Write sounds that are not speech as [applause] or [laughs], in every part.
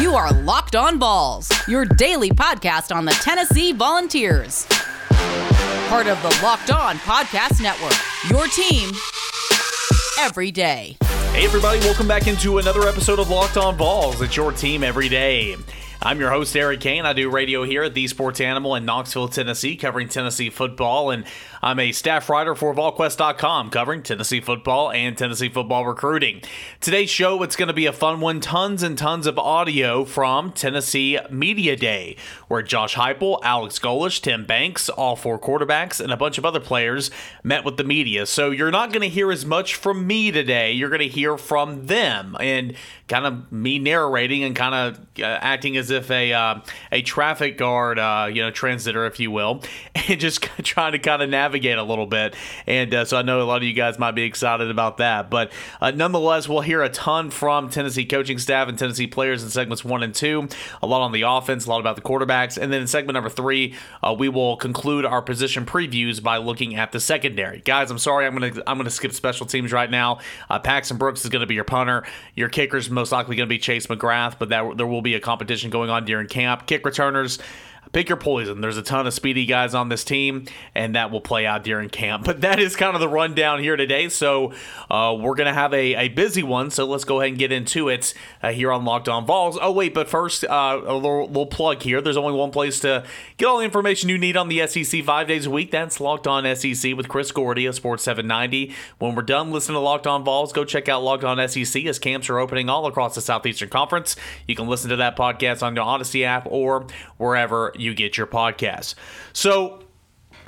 You are Locked On Vols, your daily podcast on the Tennessee Volunteers. Part of the Locked On Podcast Network, your team every day. Hey, everybody, welcome back into another episode of Locked On Vols. It's your team every day. I'm your host, Eric Kane. I do radio here at The Sports Animal in Knoxville, Tennessee, covering Tennessee football. And I'm a staff writer for VolQuest.com, covering Tennessee football and Tennessee football recruiting. Today's show, it's going to be a fun one. Tons and tons of audio from Tennessee Media Day, where Josh Heupel, Alex Golesh, Tim Banks, all four quarterbacks, and a bunch of other players met with the media. So you're not going to hear as much from me today. You're going to hear from them and kind of me narrating and kind of uh, acting as if a uh, a traffic guard, uh, you know, transitor, if you will, [laughs] and just [laughs] trying to kind of navigate a little bit. And uh, so I know a lot of you guys might be excited about that. But uh, nonetheless, we'll hear a ton from Tennessee coaching staff and Tennessee players in segments one and two. A lot on the offense, a lot about the quarterbacks. And then in segment number three, uh, we will conclude our position previews by looking at the secondary. Guys, I'm sorry, I'm gonna I'm gonna skip special teams right now. Uh, Paxton Brooks is gonna be your punter. Your kicker's most likely gonna be Chase McGrath, but that there will be a competition going on during camp. Kick returners pick your poison. There's a ton of speedy guys on this team, and that will play out during camp. [laughs] But that is kind of the rundown here today. So uh, we're going to have a, a busy one. So let's go ahead and get into it uh, here on Locked On Vols. Oh, wait, but first, uh, a little, little, plug here. There's only one place to get all the information you need on the SEC five days a week. That's Locked On SEC with Chris Gordy of Sports 790. When we're done listening to Locked On Vols, go check out Locked On SEC as camps are opening all across the Southeastern Conference. You can listen to that podcast on the Odyssey app or wherever you get your podcasts. So,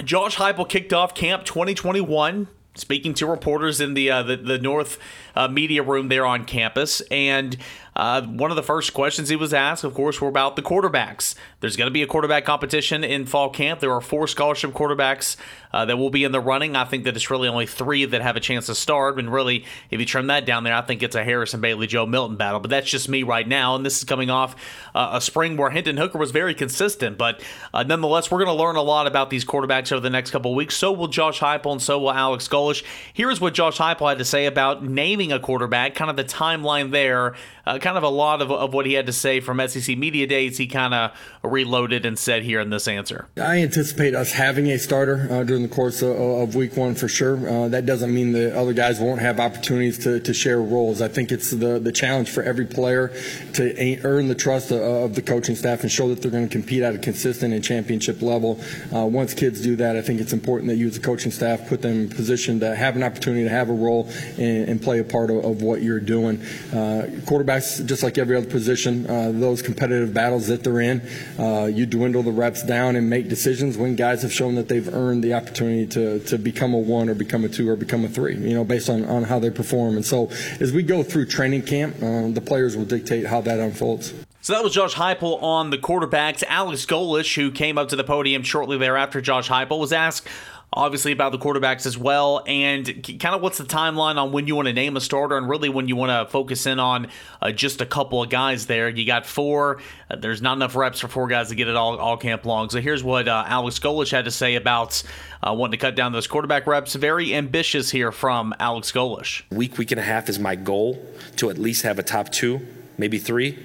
Josh Heupel kicked off Camp 2021 speaking to reporters in the uh, the, the North uh, media room there on campus, and uh, one of the first questions he was asked, of course, were about the quarterbacks. There's going to be a quarterback competition in fall camp. There are four scholarship quarterbacks uh, that will be in the running. I think that it's really only three that have a chance to start. And really, if you trim that down there, I think it's a Harrison Bailey, Joe Milton battle. But that's just me right now. And this is coming off uh, a spring where Hendon Hooker was very consistent. But uh, nonetheless, we're going to learn a lot about these quarterbacks over the next couple weeks. So will Josh Heupel and so will Alex Golesh. Here's what Josh Heupel had to say about naming a quarterback, kind of the timeline there uh, kind of a lot of, of what he had to say from SEC Media Days, he kind of reloaded and said here in this answer. I anticipate us having a starter uh, during the course of, of, week one for sure. Uh, that doesn't mean the other guys won't have opportunities to, to share roles. I think it's the, the challenge for every player to earn the trust of, of the coaching staff and show that they're going to compete at a consistent and championship level. Uh, once kids do that, I think it's important that you as a coaching staff put them in position to have an opportunity to have a role and, and play a part of, of what you're doing. Uh, quarterbacks just like every other position, uh, those competitive battles that they're in, uh, you dwindle the reps down and make decisions when guys have shown that they've earned the opportunity to, to become a one or become a two or become a three, you know, based on, on how they perform. And so as we go through training camp, the players will dictate how that unfolds. So that was Josh Heupel on the quarterbacks. Alex Golesh, who came up to the podium shortly thereafter, Josh Heupel was asked obviously about the quarterbacks as well, and kind of what's the timeline on when you want to name a starter, and really when you want to focus in on uh, just a couple of guys there. You got four. Uh, there's not enough reps for four guys to get it all all camp long. So here's what uh, Alex Golesh had to say about uh, wanting to cut down those quarterback reps. Very ambitious here from Alex Golesh. Week week and a half is my goal to at least have a top two, maybe three,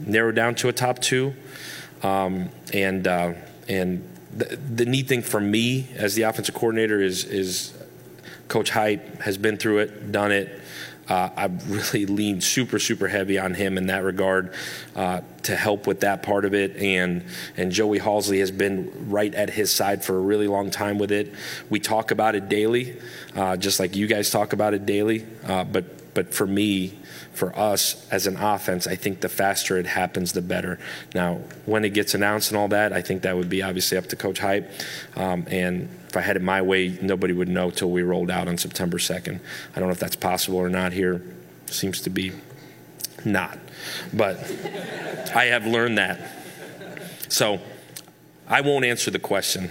narrow down to a top two, um, and uh, and the, neat thing for me as the offensive coordinator is is Coach Hype has been through it, done it. Uh, I've really leaned super, super heavy on him in that regard uh, to help with that part of it. And and Joey Halzle has been right at his side for a really long time with it. We talk about it daily, uh, just like you guys talk about it daily. Uh, but but for me, for us as an offense, I think the faster it happens, the better. Now, when it gets announced and all that, I think that would be obviously up to Coach Hype. Um, and if I had it my way, nobody would know till we rolled out on September 2nd. I don't know if that's possible or not here. Seems to be not. But I have learned that. So I won't answer the question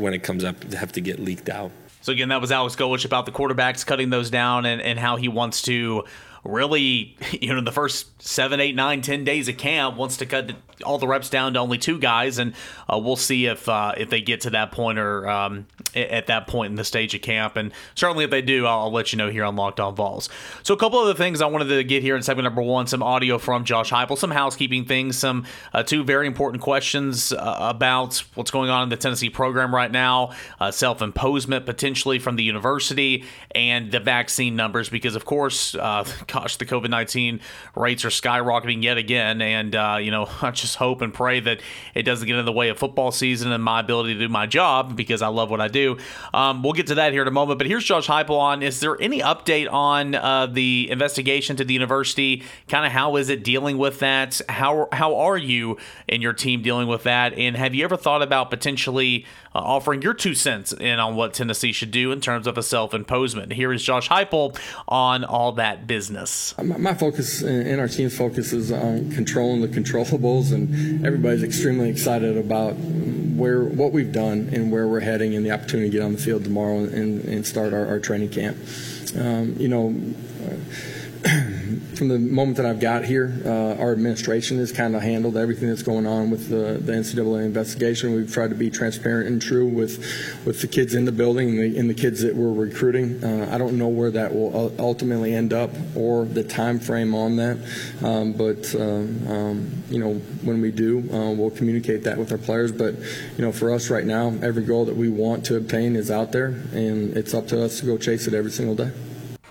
when it comes up. have to get leaked out. So again, that was Alex Golesh about the quarterbacks cutting those down and, and how he wants to really, [laughs] you know, the first seven, eight, nine, ten days of camp wants to cut all the reps down to only two guys, and uh, we'll see if uh, if they get to that point or um, at that point in the stage of camp. And certainly, if they do, I'll, I'll let you know here on Locked On Vols. So, a couple other things I wanted to get here in segment number one: some audio from Josh Heupel, some housekeeping things, some uh, two very important questions uh, about what's going on in the Tennessee program right now, uh, self-imposement potentially from the university, and the vaccine numbers. Because of course, uh, [laughs] gosh, the COVID nineteen rates are skyrocketing yet again, and you know, [laughs] I just hope and pray that it doesn't get in the way of football season and my ability to do my job because I love what I do. Um, we'll get to that here in a moment. But here's Josh Heupel on. Is there any update on uh, the investigation to the university? Kind of how is it dealing with that? How how are you and your team dealing with that? And have you ever thought about potentially uh, offering your two cents in on what Tennessee should do in terms of a self-imposement? Here is Josh Heupel on all that business. My focus and our team's focus is on controlling the controllables, and everybody's extremely excited about where what we've done and where we're heading, and the opportunity to get on the field tomorrow and, and start our, our training camp. Um, you know from the moment that I've got here, uh, our administration has kind of handled everything that's going on with the, the NCAA investigation. We've tried to be transparent and true with with the kids in the building and the, and the kids that we're recruiting. Uh, I don't know where that will ultimately end up or the time frame on that, um, but um, um, you know when we do, uh, we'll communicate that with our players. But you know, for us right now, every goal that we want to obtain is out there, and it's up to us to go chase it every single day.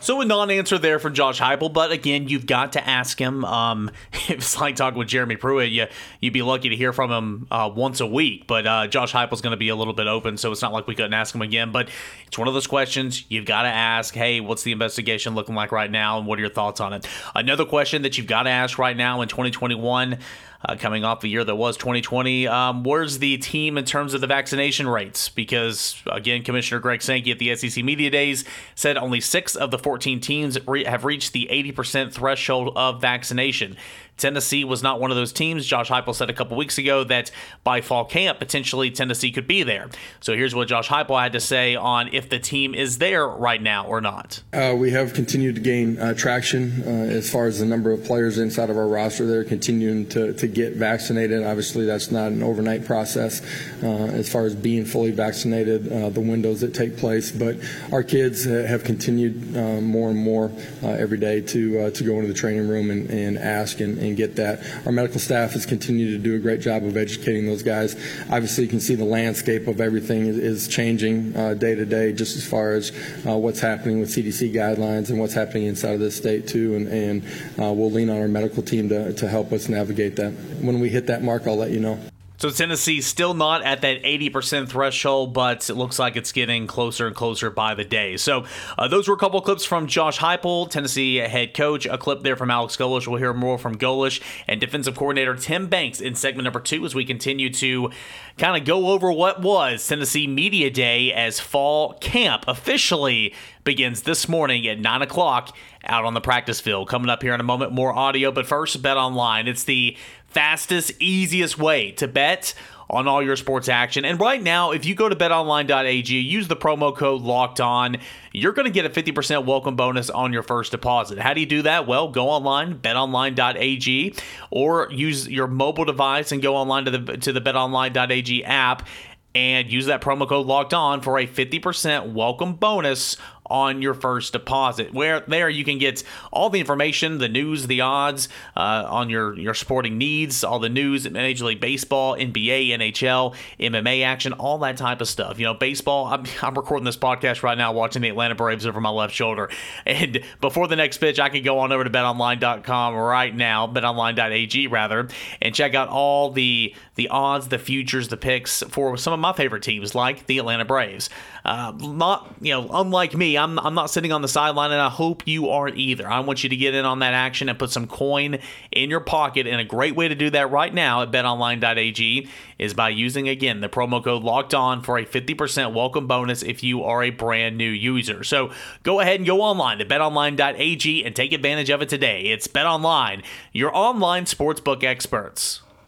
So a non-answer there from Josh Heupel, but again, you've got to ask him. Um, [laughs] it's like talking with Jeremy Pruitt. You you'd be lucky to hear from him uh, once a week, but uh, Josh Heupel's going to be a little bit open, so it's not like we couldn't ask him again. But it's one of those questions you've got to ask. Hey, what's the investigation looking like right now, and what are your thoughts on it? Another question that you've got to ask right now in 2021 uh, coming off the year that was 2020. Um, where's the team in terms of the vaccination rates? Because, again, Commissioner Greg Sankey at the SEC Media Days said only six of the 14 teams re- have reached the 80% threshold of vaccination. Tennessee was not one of those teams. Josh Heupel said a couple weeks ago that by fall camp, potentially Tennessee could be there. So here's what Josh Heupel had to say on if the team is there right now or not. Uh, we have continued to gain uh, traction uh, as far as the number of players inside of our roster. They're continuing to, to get vaccinated. Obviously, that's not an overnight process uh, as far as being fully vaccinated, uh, the windows that take place. But our kids have continued uh, more and more every day to to go into the training room and, and ask and and get that. Our medical staff has continued to do a great job of educating those guys. Obviously, you can see the landscape of everything is changing uh, day to day, just as far as uh, what's happening with CDC guidelines and what's happening inside of this state too. And, and uh, we'll lean on our medical team to, to help us navigate that. When we hit that mark, I'll let you know. So Tennessee still not at that 80% threshold, but it looks like it's getting closer and closer by the day. So uh, those were a couple clips from Josh Heupel, Tennessee head coach. A clip there from Alex Golesh. We'll hear more from Golesh and defensive coordinator Tim Banks in segment number two as we continue to kind of go over what was Tennessee Media Day as fall camp officially begins this morning at 9 o'clock out on the practice field. Coming up here in a moment, more audio, but first, Bet Online. It's the fastest, easiest way to bet on all your sports action. And right now, if you go to betonline.ag, use the promo code locked on, you're going to get a 50% welcome bonus on your first deposit. How do you do that? Well, go online, betonline.ag, or use your mobile device and go online to the to the betonline.ag app and use that promo code locked on for a 50% welcome bonus on your first deposit. Where there you can get all the information, the news, the odds uh, on your your sporting needs, all the news, Major League Baseball, NBA, NHL, MMA action, all that type of stuff. You know, baseball. I'm, [laughs] I'm recording this podcast right now, watching the Atlanta Braves over my left shoulder, [laughs] and before the next pitch, I can go on over to BetOnline.com right now, BetOnline.ag rather, and check out all the the odds, the futures, the picks for some of my favorite teams like the Atlanta Braves. Uh, not you know, unlike me, I'm I'm not sitting on the sideline, and I hope you aren't either. I want you to get in on that action and put some coin in your pocket. And a great way to do that right now at BetOnline.ag is by using again the promo code Locked On for a 50% welcome bonus if you are a brand new user. So go ahead and go online to BetOnline.ag and take advantage of it today. It's BetOnline, your online sportsbook experts.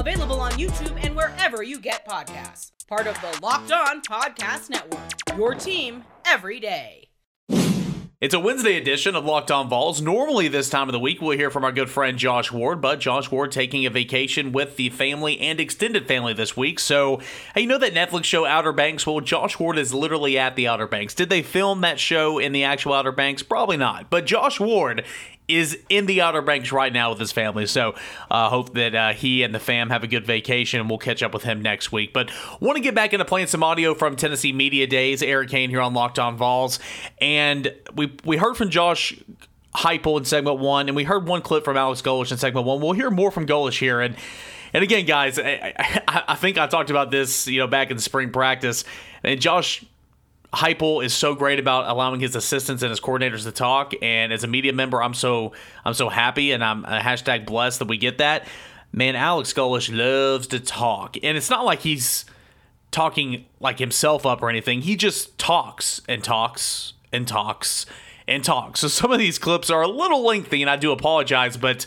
Available on YouTube and wherever you get podcasts. Part of the Locked On Podcast Network. Your team every day. It's a Wednesday edition of Locked On Vols. Normally, this time of the week, we'll hear from our good friend Josh Ward, but Josh Ward taking a vacation with the family and extended family this week. So, hey, you know that Netflix show Outer Banks? Well, Josh Ward is literally at the Outer Banks. Did they film that show in the actual Outer Banks? Probably not. But Josh Ward is in the Outer Banks right now with his family. So I uh, hope that uh, he and the fam have a good vacation. We'll catch up with him next week. But want to get back into playing some audio from Tennessee Media Days. Eric Kane here on Locked On Vols. And we, we heard from Josh Heupel in segment one, and we heard one clip from Alex Golesh in segment one. We'll hear more from Golesh here. And and again, guys, I, I, I think I talked about this, you know, back in spring practice. And Josh Heupel is so great about allowing his assistants and his coordinators to talk. And as a media member, I'm so I'm so happy and I'm a uh, hashtag blessed that we get that. Man, Alex Golesh loves to talk, and it's not like he's talking like himself up or anything. He just talks and talks and talks and talks. So some of these clips are a little lengthy, and I do apologize, but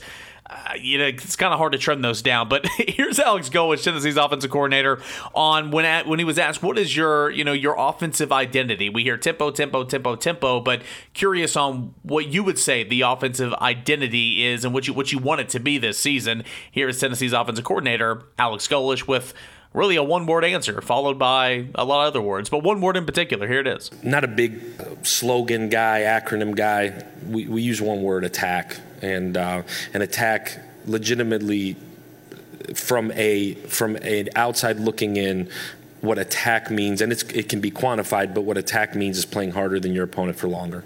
uh, you know, it's kind of hard to trim those down. But [laughs] here's Alex Golesh, Tennessee's offensive coordinator, on when at, when he was asked, "What is your you know your offensive identity?" We hear tempo, tempo, tempo, tempo, but curious on what you would say the offensive identity is and what you what you want it to be this season. Here is Tennessee's offensive coordinator Alex Golesh with really a one word answer followed by a lot of other words, but one word in particular. Here it is. Not a big slogan guy, acronym guy. We, we use one word attack and uh, an attack legitimately from a from an outside looking in what attack means and it can be quantified but what attack means is playing harder than your opponent for longer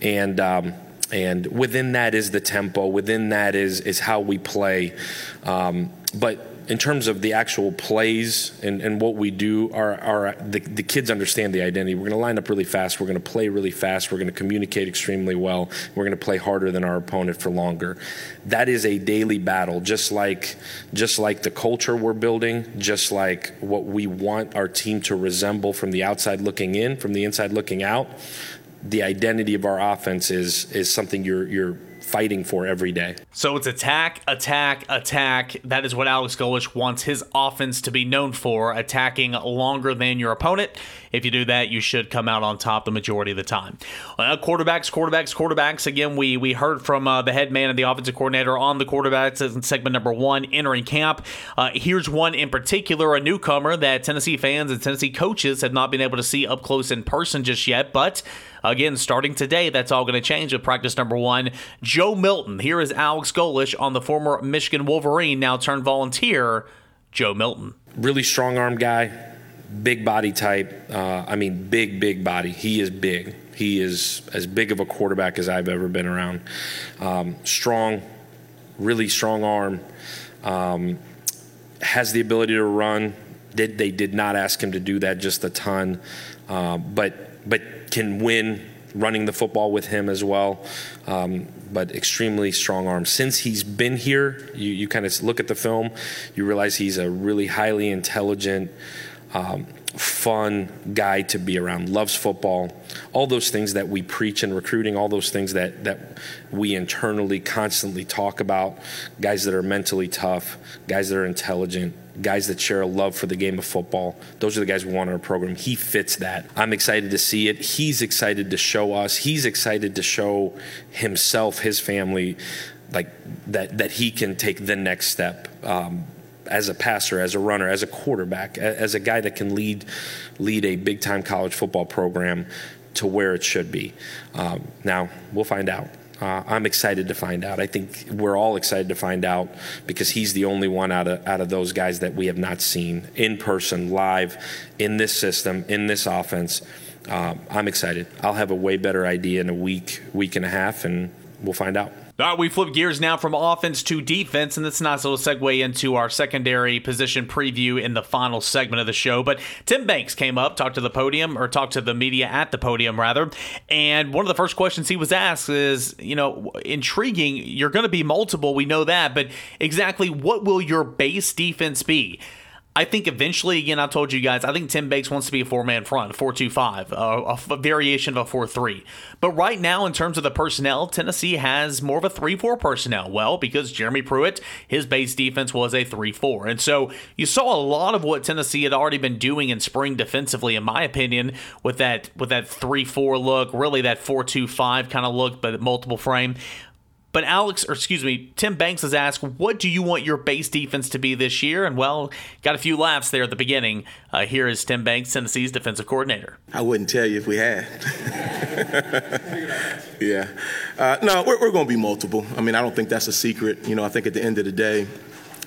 and um, and within that is the tempo within that is is how we play um, but in terms of the actual plays and, and what we do, our, our the, the kids understand the identity. We're going to line up really fast. We're going to play really fast. We're going to communicate extremely well. We're going to play harder than our opponent for longer. That is a daily battle, just like just like the culture we're building, just like what we want our team to resemble from the outside looking in, from the inside looking out. The identity of our offense is is something you're you're fighting for every day. So it's attack, attack, attack. That is what Alex Golesh wants his offense to be known for, attacking longer than your opponent. If you do that, you should come out on top the majority of the time. Well, quarterbacks, quarterbacks, quarterbacks. Again, we we heard from uh, the head man and the offensive coordinator on the quarterbacks in segment number one entering camp. Uh, here's one in particular, a newcomer that Tennessee fans and Tennessee coaches have not been able to see up close in person just yet, but Again, starting today, that's all going to change with practice number one. Joe Milton. Here is Alex Golesh on the former Michigan Wolverine, now turned volunteer, Joe Milton. Really strong arm guy, big body type. Uh, I mean, big, big body. He is big. He is as big of a quarterback as I've ever been around. Um, strong, really strong arm. Um, has the ability to run. Did they did not ask him to do that just a ton, uh, but but can win running the football with him as well. Um, but extremely strong arm. Since he's been here, you, you kind of look at the film, you realize he's a really highly intelligent, um, fun guy to be around. Loves football. All those things that we preach in recruiting, all those things that, that we internally constantly talk about. Guys that are mentally tough, guys that are intelligent, guys that share a love for the game of football. Those are the guys we want in our program. He fits that. I'm excited to see it. He's excited to show us. He's excited to show himself, his family, like that that he can take the next step. Um, as a passer, as a runner, as a quarterback, as a guy that can lead lead a big time college football program to where it should be. Um, now we'll find out. Uh, I'm excited to find out. I think we're all excited to find out because he's the only one out of out of those guys that we have not seen in person, live, in this system, in this offense. Uh, I'm excited. I'll have a way better idea in a week, week and a half, and we'll find out. All right, we flip gears now from offense to defense, and that's a nice little segue into our secondary position preview in the final segment of the show. But Tim Banks came up, talked to the podium, or talked to the media at the podium, rather. And one of the first questions he was asked is, you know, intriguing. You're going to be multiple, we know that, but exactly what will your base defense be? I think eventually, again, I told you guys, I think Tim Banks wants to be a four man front, 4 2 5, a, a variation of a 4 3. But right now, in terms of the personnel, Tennessee has more of a 3 4 personnel. Well, because Jeremy Pruitt, his base defense was a 3 4. And so you saw a lot of what Tennessee had already been doing in spring defensively, in my opinion, with that with that 3 4 look, really that 4 2 5 kind of look, but multiple frame. But Alex, or excuse me, Tim Banks has asked, what do you want your base defense to be this year? And well, got a few laughs there at the beginning. Uh, here is Tim Banks, Tennessee's defensive coordinator. I wouldn't tell you if we had. [laughs] yeah. Uh, no, we're, we're going to be multiple. I mean, I don't think that's a secret. You know, I think at the end of the day,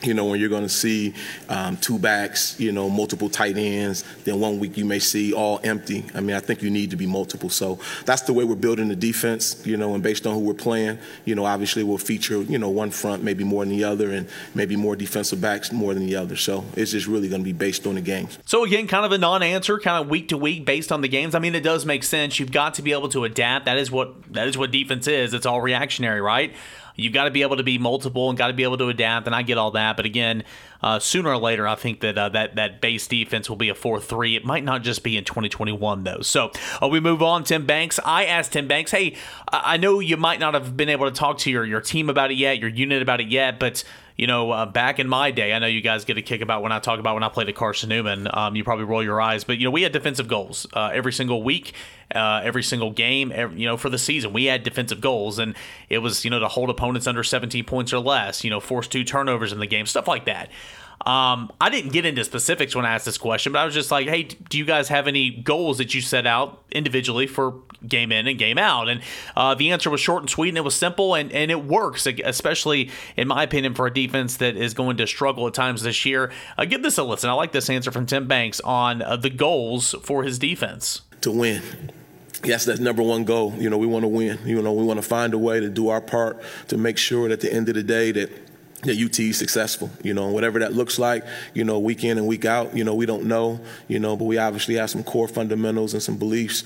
you know, when you're going to see um, two backs, you know, multiple tight ends, then one week you may see all empty. I mean, I think you need to be multiple. So that's the way we're building the defense, you know, and based on who we're playing, you know, obviously we'll feature, you know, one front maybe more than the other and maybe more defensive backs more than the other. So it's just really going to be based on the games. So again, kind of a non-answer, kind of week to week based on the games. I mean, it does make sense. You've got to be able to adapt. That is what that is what defense is. It's all reactionary, right? You've got to be able to be multiple and got to be able to adapt, and I get all that. But again, uh, sooner or later, I think that uh, that that base defense will be a four-three. It might not just be in 2021 though. So uh, we move on. Tim Banks. I asked Tim Banks, "Hey, I know you might not have been able to talk to your your team about it yet, your unit about it yet, but." You know, uh, back in my day, I know you guys get a kick about when I talk about when I played at Carson Newman. Um, you probably roll your eyes, but you know, we had defensive goals uh, every single week, uh, every single game. Every, you know, for the season, we had defensive goals, and it was you know to hold opponents under 17 points or less. You know, force two turnovers in the game, stuff like that. Um, I didn't get into specifics when I asked this question, but I was just like, hey, do you guys have any goals that you set out individually for game in and game out? And uh, the answer was short and sweet, and it was simple, and, and it works, especially in my opinion, for a defense that is going to struggle at times this year. Uh, give this a listen. I like this answer from Tim Banks on uh, the goals for his defense. To win yes, that's number one goal. You know, we want to win. You know, we want to find a way to do our part to make sure that at the end of the day that that UT successful, you know, and whatever that looks like, you know, week in and week out, you know, we don't know, you know, but we obviously have some core fundamentals and some beliefs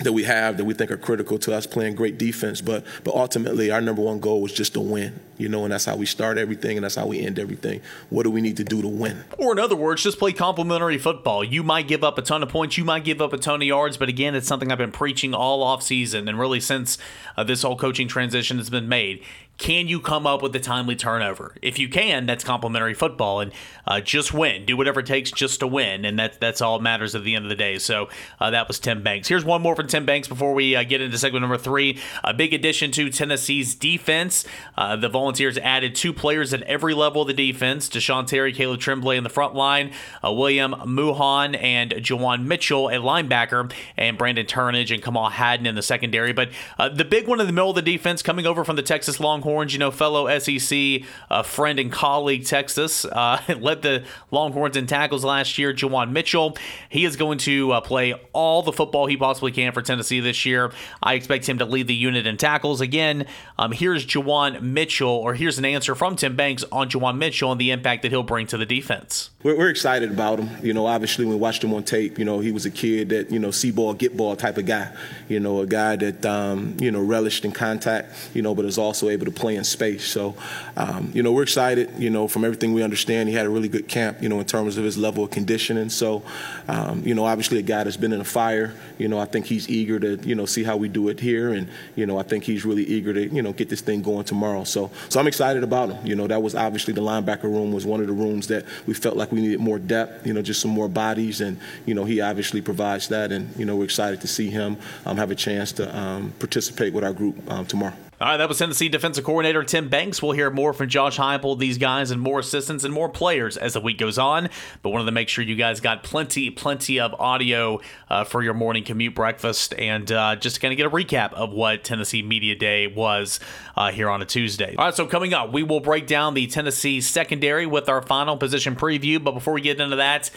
that we have that we think are critical to us playing great defense. But but ultimately, our number one goal was just to win. You know, and that's how we start everything, and that's how we end everything. What do we need to do to win? Or in other words, just play complementary football. You might give up a ton of points, you might give up a ton of yards, but again, it's something I've been preaching all off season, and really since uh, this whole coaching transition has been made can you come up with a timely turnover? If you can, that's complimentary football, and uh, just win. Do whatever it takes just to win, and that's that's all matters at the end of the day. So uh, that was Tim Banks. Here's one more from Tim Banks before we uh, get into segment number three. A big addition to Tennessee's defense. Uh, the Volunteers added two players at every level of the defense: Da'Jon Terry, Caleb Tremblay in the front line, uh, William Mohan and Juwan Mitchell, a linebacker, and Brandon Turnage and Kamal Hadden in the secondary. But uh, the big one in the middle of the defense, coming over from the Texas Longhorns Longhorns, you know, fellow SEC uh, friend and colleague Texas, uh, [laughs] led the Longhorns in tackles last year. Juwan Mitchell, he is going to uh, play all the football he possibly can for Tennessee this year. I expect him to lead the unit in tackles again. Um, here's Juwan Mitchell, or here's an answer from Tim Banks on Juwan Mitchell and the impact that he'll bring to the defense. We're, we're excited about him. You know, obviously we watched him on tape, you know, he was a kid that you know see ball, get ball type of guy. You know, a guy that um, you know relished in contact. You know, but is also able to play in space. So, um, you know, we're excited. You know, from everything we understand, he had a really good camp. You know, in terms of his level of conditioning. So, um, you know, obviously a guy that's been in a fire. You know, I think he's eager to you know see how we do it here, and you know, I think he's really eager to you know get this thing going tomorrow. So, so I'm excited about him. You know, that was obviously the linebacker room was one of the rooms that we felt like we needed more depth. You know, just some more bodies, and you know, he obviously provides that, and you know, we're excited to see him um, have a chance to um, participate with our group um, tomorrow. All right, that was Tennessee defensive coordinator Tim Banks. We'll hear more from Josh Heupel, these guys, and more assistants and more players as the week goes on. But wanted to make sure you guys got plenty, plenty of audio uh, for your morning commute breakfast, and uh, just to kind of get a recap of what Tennessee Media Day was uh, here on a Tuesday. All right, so coming up, we will break down the Tennessee secondary with our final position preview. But before we get into that,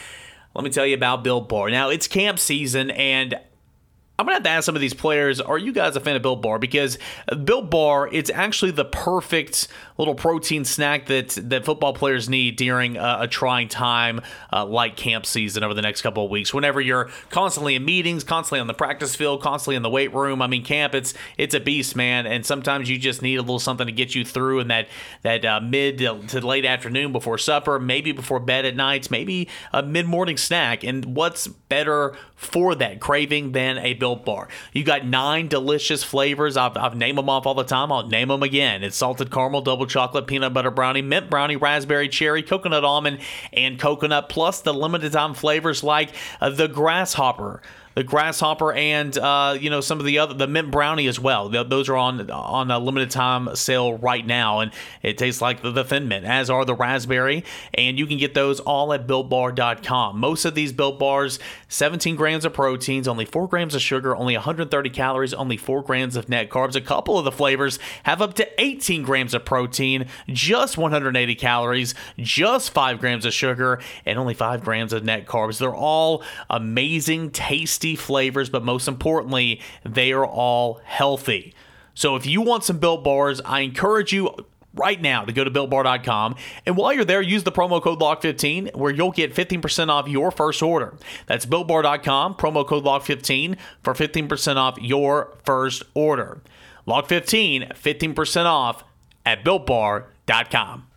let me tell you about Built Bar. Now it's camp season, and I'm gonna have to ask some of these players: Are you guys a fan of Built Bar? Because Built Bar, it's actually the perfect little protein snack that that football players need during a, a trying time uh, like camp season over the next couple of weeks. Whenever you're constantly in meetings, constantly on the practice field, constantly in the weight room. I mean, camp it's it's a beast, man. And sometimes you just need a little something to get you through in that that uh, mid to late afternoon before supper, maybe before bed at nights, maybe a mid morning snack. And what's better for that craving than a Built Bar. You got nine delicious flavors. I've, I've named them off all the time. I'll name them again. It's salted caramel, double chocolate, peanut butter brownie, mint brownie, raspberry, cherry, coconut almond, and coconut, plus the limited time flavors like uh, the grasshopper the grasshopper and uh, you know some of the other the mint brownie as well. Those are on on a limited time sale right now, and it tastes like the, the thin mint, as are the raspberry. And you can get those all at BuiltBar.com. Most of these Built Bars, 17 grams of proteins, only 4 grams of sugar, only 130 calories, only 4 grams of net carbs. A couple of the flavors have up to 18 grams of protein, just 180 calories, just 5 grams of sugar, and only 5 grams of net carbs. They're all amazing, tasty flavors, but most importantly, they are all healthy. So if you want some built bars, I encourage you right now to go to builtbar.com. And while you're there, use the promo code LOCK15 where you'll get 15% off your first order. That's builtbar.com, promo code LOCK15 for 15% off your first order. LOCK15, 15% off at builtbar.com.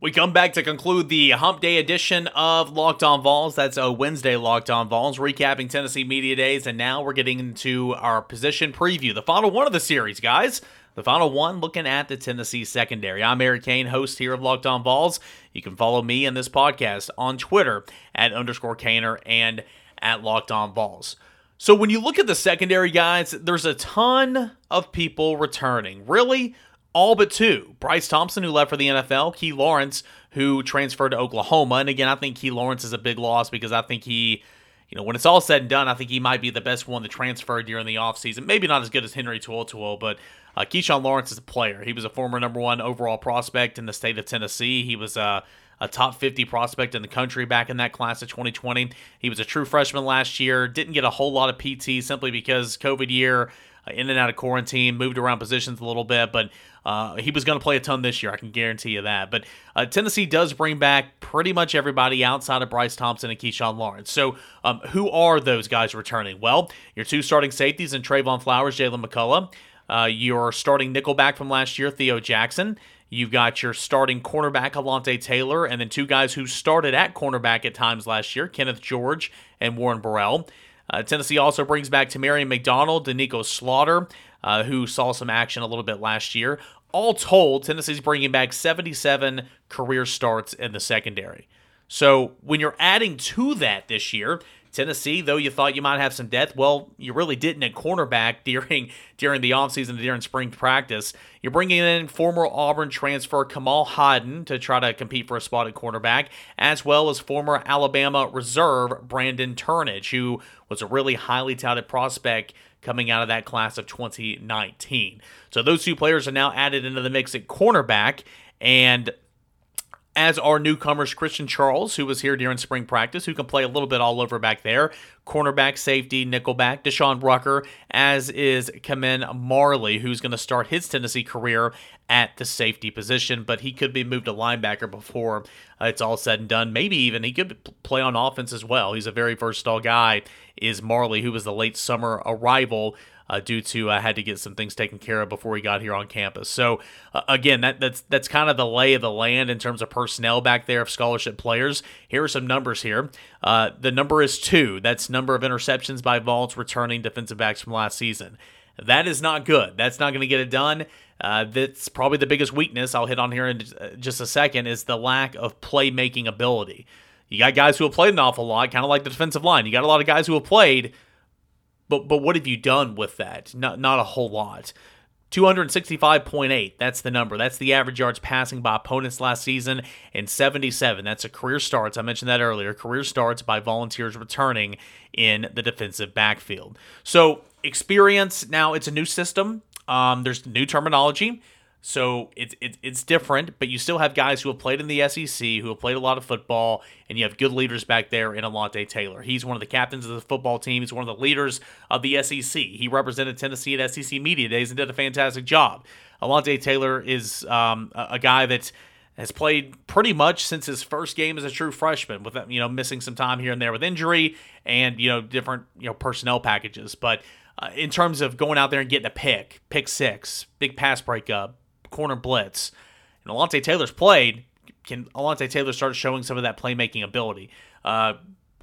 We come back to conclude the Hump Day edition of Locked On Vols. That's a Wednesday Locked On Vols, recapping Tennessee Media Days, and now we're getting into our position preview, the final one of the series, guys. The final one looking at the Tennessee secondary. I'm Eric Kane, host here of Locked On Vols. You can follow me and this podcast on Twitter at underscore Cainer and at Locked On Vols. So when you look at the secondary guys, there's a ton of people returning. Really, all but two. Bryce Thompson, who left for the NFL, Key Lawrence, who transferred to Oklahoma. And again, I think Key Lawrence is a big loss because I think he, you know, when it's all said and done, I think he might be the best one to transfer during the offseason. Maybe not as good as Henry To'oTo'o, but uh, Keyshawn Lawrence is a player. He was a former number one overall prospect in the state of Tennessee. He was a, a top 50 prospect in the country back in that class of 2020. He was a true freshman last year. Didn't get a whole lot of PT simply because COVID year, uh, in and out of quarantine, moved around positions a little bit, but uh, he was going to play a ton this year. I can guarantee you that. But uh, Tennessee does bring back pretty much everybody outside of Bryce Thompson and Keyshawn Lawrence. So um, who are those guys returning? Well, your two starting safeties in Trevon Flowers, Jaylen McCollough. Uh, your starting nickelback from last year, Theo Jackson. You've got your starting cornerback, Alontae Taylor, and then two guys who started at cornerback at times last year, Kenneth George and Warren Burrell. Uh, Tennessee also brings back Tamarion McDonald, Doneiko Slaughter, uh, who saw some action a little bit last year. All told, Tennessee's bringing back 77 career starts in the secondary. So when you're adding to that this year, Tennessee, though you thought you might have some depth, well, you really didn't at cornerback [laughs] during during the offseason during spring practice. You're bringing in former Auburn transfer Kamal Hadden to try to compete for a spot at cornerback, as well as former Alabama reserve Brandon Turnage, who was a really highly touted prospect coming out of that class of 2019. So those two players are now added into the mix at cornerback. And as are newcomers Christian Charles, who was here during spring practice, who can play a little bit all over back there, cornerback, safety, nickelback, Deshaun Rucker, as is Kamen Marley, who's going to start his Tennessee career at the safety position, but he could be moved to linebacker before it's all said and done. Maybe even he could play on offense as well. He's a very versatile guy, is Marley, who was the late summer arrival uh, due to uh, had to get some things taken care of before he got here on campus. So uh, again, that that's that's kind of the lay of the land in terms of personnel back there of scholarship players. Here are some numbers here. Uh, the number is two. That's number of interceptions by Vols returning defensive backs from last season. That is not good. That's not going to get it done. Uh, that's probably the biggest weakness I'll hit on here in uh, just a second is the lack of playmaking ability. You got guys who have played an awful lot, kind of like the defensive line. You got a lot of guys who have played, but but what have you done with that? Not not a whole lot. 265.8, that's the number. That's the average yards passing by opponents last season, and 77. That's a career starts. I mentioned that earlier. Career starts by volunteers returning in the defensive backfield. So, experience now, it's a new system. Um, there's new terminology. So it's it, it's different, but you still have guys who have played in the SEC, who have played a lot of football, and you have good leaders back there in Alontae Taylor. He's one of the captains of the football team. He's one of the leaders of the SEC. He represented Tennessee at SEC Media Days and did a fantastic job. Alontae Taylor is um, a, a guy that has played pretty much since his first game as a true freshman, with you know missing some time here and there with injury and you know different you know personnel packages. But uh, in terms of going out there and getting a pick, pick six, big pass breakup, corner blitz. And Alontae Taylor's played. Can Alontae Taylor start showing some of that playmaking ability? Uh,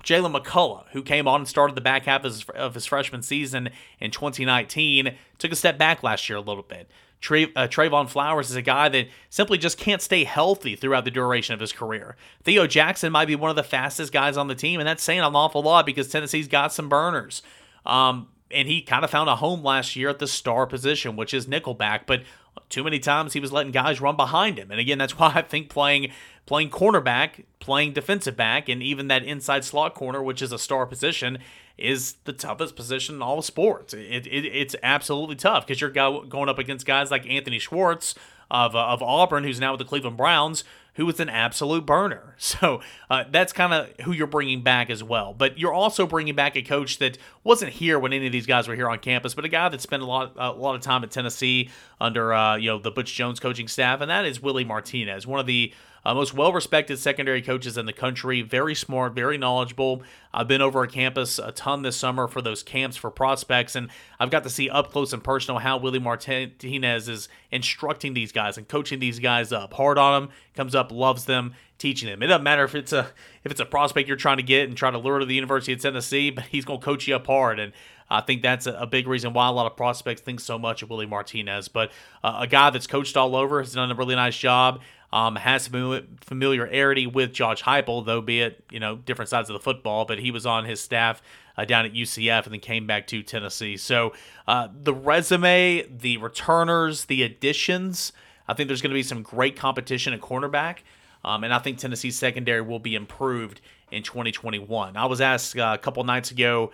Jaylen McCollough, who came on and started the back half of his, of his, freshman season in 2019, took a step back last year a little bit. Tra- uh, Trevon Flowers is a guy that simply just can't stay healthy throughout the duration of his career. Theo Jackson might be one of the fastest guys on the team, and that's saying an awful lot because Tennessee's got some burners. Um, and he kind of found a home last year at the star position, which is nickelback. But too many times he was letting guys run behind him. And again, that's [laughs] why I think playing playing cornerback, playing defensive back, and even that inside slot corner, which is a star position, is the toughest position in all of sports. It, it it's absolutely tough because you're going up against guys like Anthony Schwartz of, uh, of Auburn, who's now with the Cleveland Browns, who was an absolute burner. [laughs] So uh, that's kind of who you're bringing back as well. But you're also bringing back a coach that wasn't here when any of these guys were here on campus, but a guy that spent a lot a lot of time at Tennessee under uh, you know the Butch Jones coaching staff, and that is Willie Martinez, one of the uh, most well respected secondary coaches in the country. Very smart, very knowledgeable. I've been over a campus a ton this summer for those camps for prospects, and I've got to see up close and personal how Willie Martinez is instructing these guys and coaching these guys up. Hard on them, comes up, loves them, teaching them. It doesn't matter if it's a if it's a prospect you're trying to get and try to lure to the University of Tennessee, but he's going to coach you up hard and. I think that's a, big reason why a lot of prospects think so much of Willie Martinez. But uh, a guy that's coached all over has done a really nice job um, has familiarity with Josh Heupel, though be it you know different sides of the football. But he was on his staff uh, down at UCF and then came back to Tennessee. So uh, the resume, the returners, the additions. I think there's going to be some great competition at cornerback, um, and I think Tennessee's secondary will be improved in 2021. I was asked uh, a couple nights ago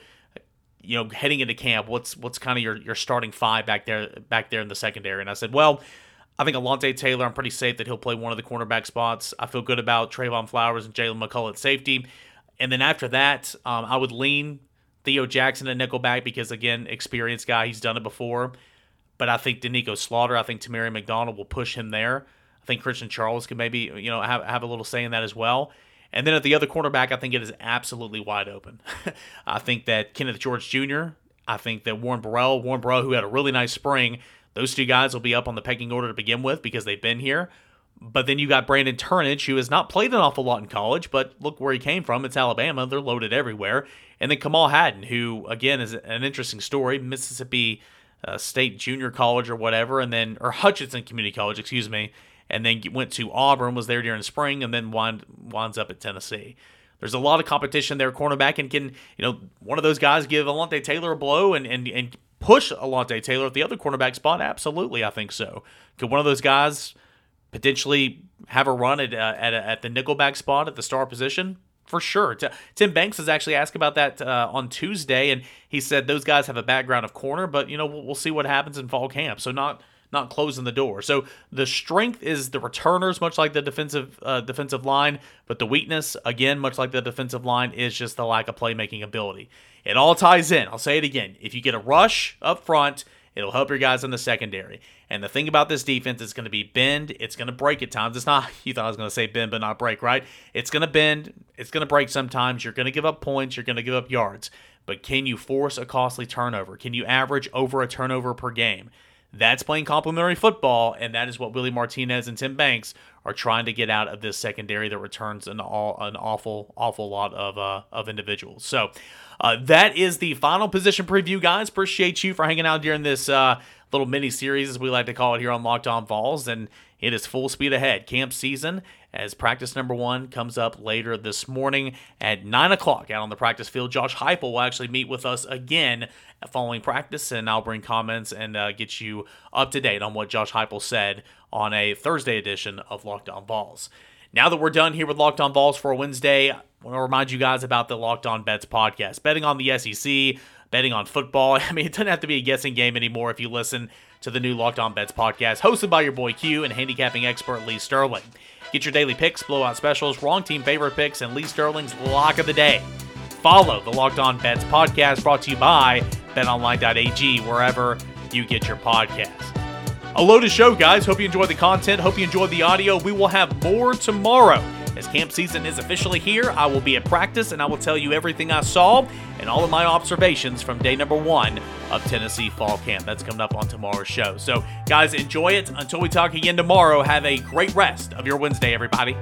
you know, heading into camp, what's what's kind of your, your starting five back there back there in the secondary? And I said, well, I think Alontae Taylor, I'm pretty safe that he'll play one of the cornerback spots. I feel good about Trevon Flowers and Jaylen McCollough at safety. And then after that, um, I would lean Theo Jackson at nickelback because, again, experienced guy. He's done it before. But I think Doneiko Slaughter, I think Tamari McDonald will push him there. I think Christian Charles could maybe, you know, have, have a little say in that as well. And then at the other cornerback, I think it is absolutely wide open. [laughs] I think that Kenneth George Jr., I think that Warren Burrell, Warren Burrell, who had a really nice spring, those two guys will be up on the pecking order to begin with because they've been here. But then you got Brandon Turnage, who has not played an awful lot in college, but look where he came from. It's Alabama. They're loaded everywhere. And then Kamal Hadden, who, again, is an interesting story. Mississippi uh, State Junior College or whatever, and then, or Hutchinson Community College, excuse me, and then went to Auburn, was there during the spring, and then wind, winds up at Tennessee. There's a lot of competition there, cornerback, and can, you know, one of those guys give Alontae Taylor a blow and, and, and push Alontae Taylor at the other cornerback spot? Absolutely, I think so. Could one of those guys potentially have a run at uh, at, at the nickelback spot at the star position? For sure. Tim Banks has actually asked about that uh, on Tuesday, and he said those guys have a background of corner, but you know we'll, we'll see what happens in fall camp. So not not closing the door. So the strength is the returners, much like the defensive uh, defensive line, but the weakness, again, much like the defensive line, is just the lack of playmaking ability. It all ties in. I'll say it again. If you get a rush up front, it'll help your guys in the secondary. And the thing about this defense is going to be bend. It's going to break at times. It's not, [laughs] you thought I was going to say bend, but not break, right? It's going to bend. It's going to break sometimes. You're going to give up points. You're going to give up yards. But can you force a costly turnover? Can you average over a turnover per game? That's playing complementary football, and that is what Willie Martinez and Tim Banks are trying to get out of this secondary that returns an all an awful awful lot of uh, of individuals. So uh, that is the final position preview, guys. Appreciate you for hanging out during this uh, little mini series, as we like to call it here on Locked On Vols, and it is full speed ahead. Camp season as practice number one comes up later this morning at 9 o'clock out on the practice field. Josh Heupel will actually meet with us again following practice, and I'll bring comments and uh, get you up to date on what Josh Heupel said on a Thursday edition of Locked On Vols. Now that we're done here with Locked On Vols for Wednesday, I want to remind you guys about the Locked On Bets podcast. Betting on the SEC, betting on football. [laughs] I mean, it doesn't have to be a guessing game anymore if you listen to the new Locked On Bets podcast, hosted by your boy Q and handicapping expert Lee Sterling. Get your daily picks, blowout specials, wrong team favorite picks, and Lee Sterling's lock of the day. Follow the Locked On Bets podcast brought to you by betonline.ag, wherever you get your podcasts. A loaded show, guys. Hope you enjoyed the content. Hope you enjoyed the audio. We will have more tomorrow. As camp season is officially here, I will be at practice and I will tell you everything I saw and all of my observations from day number one of Tennessee Fall Camp. That's coming up on tomorrow's show. So, guys, enjoy it. Until we talk again tomorrow, have a great rest of your Wednesday, everybody.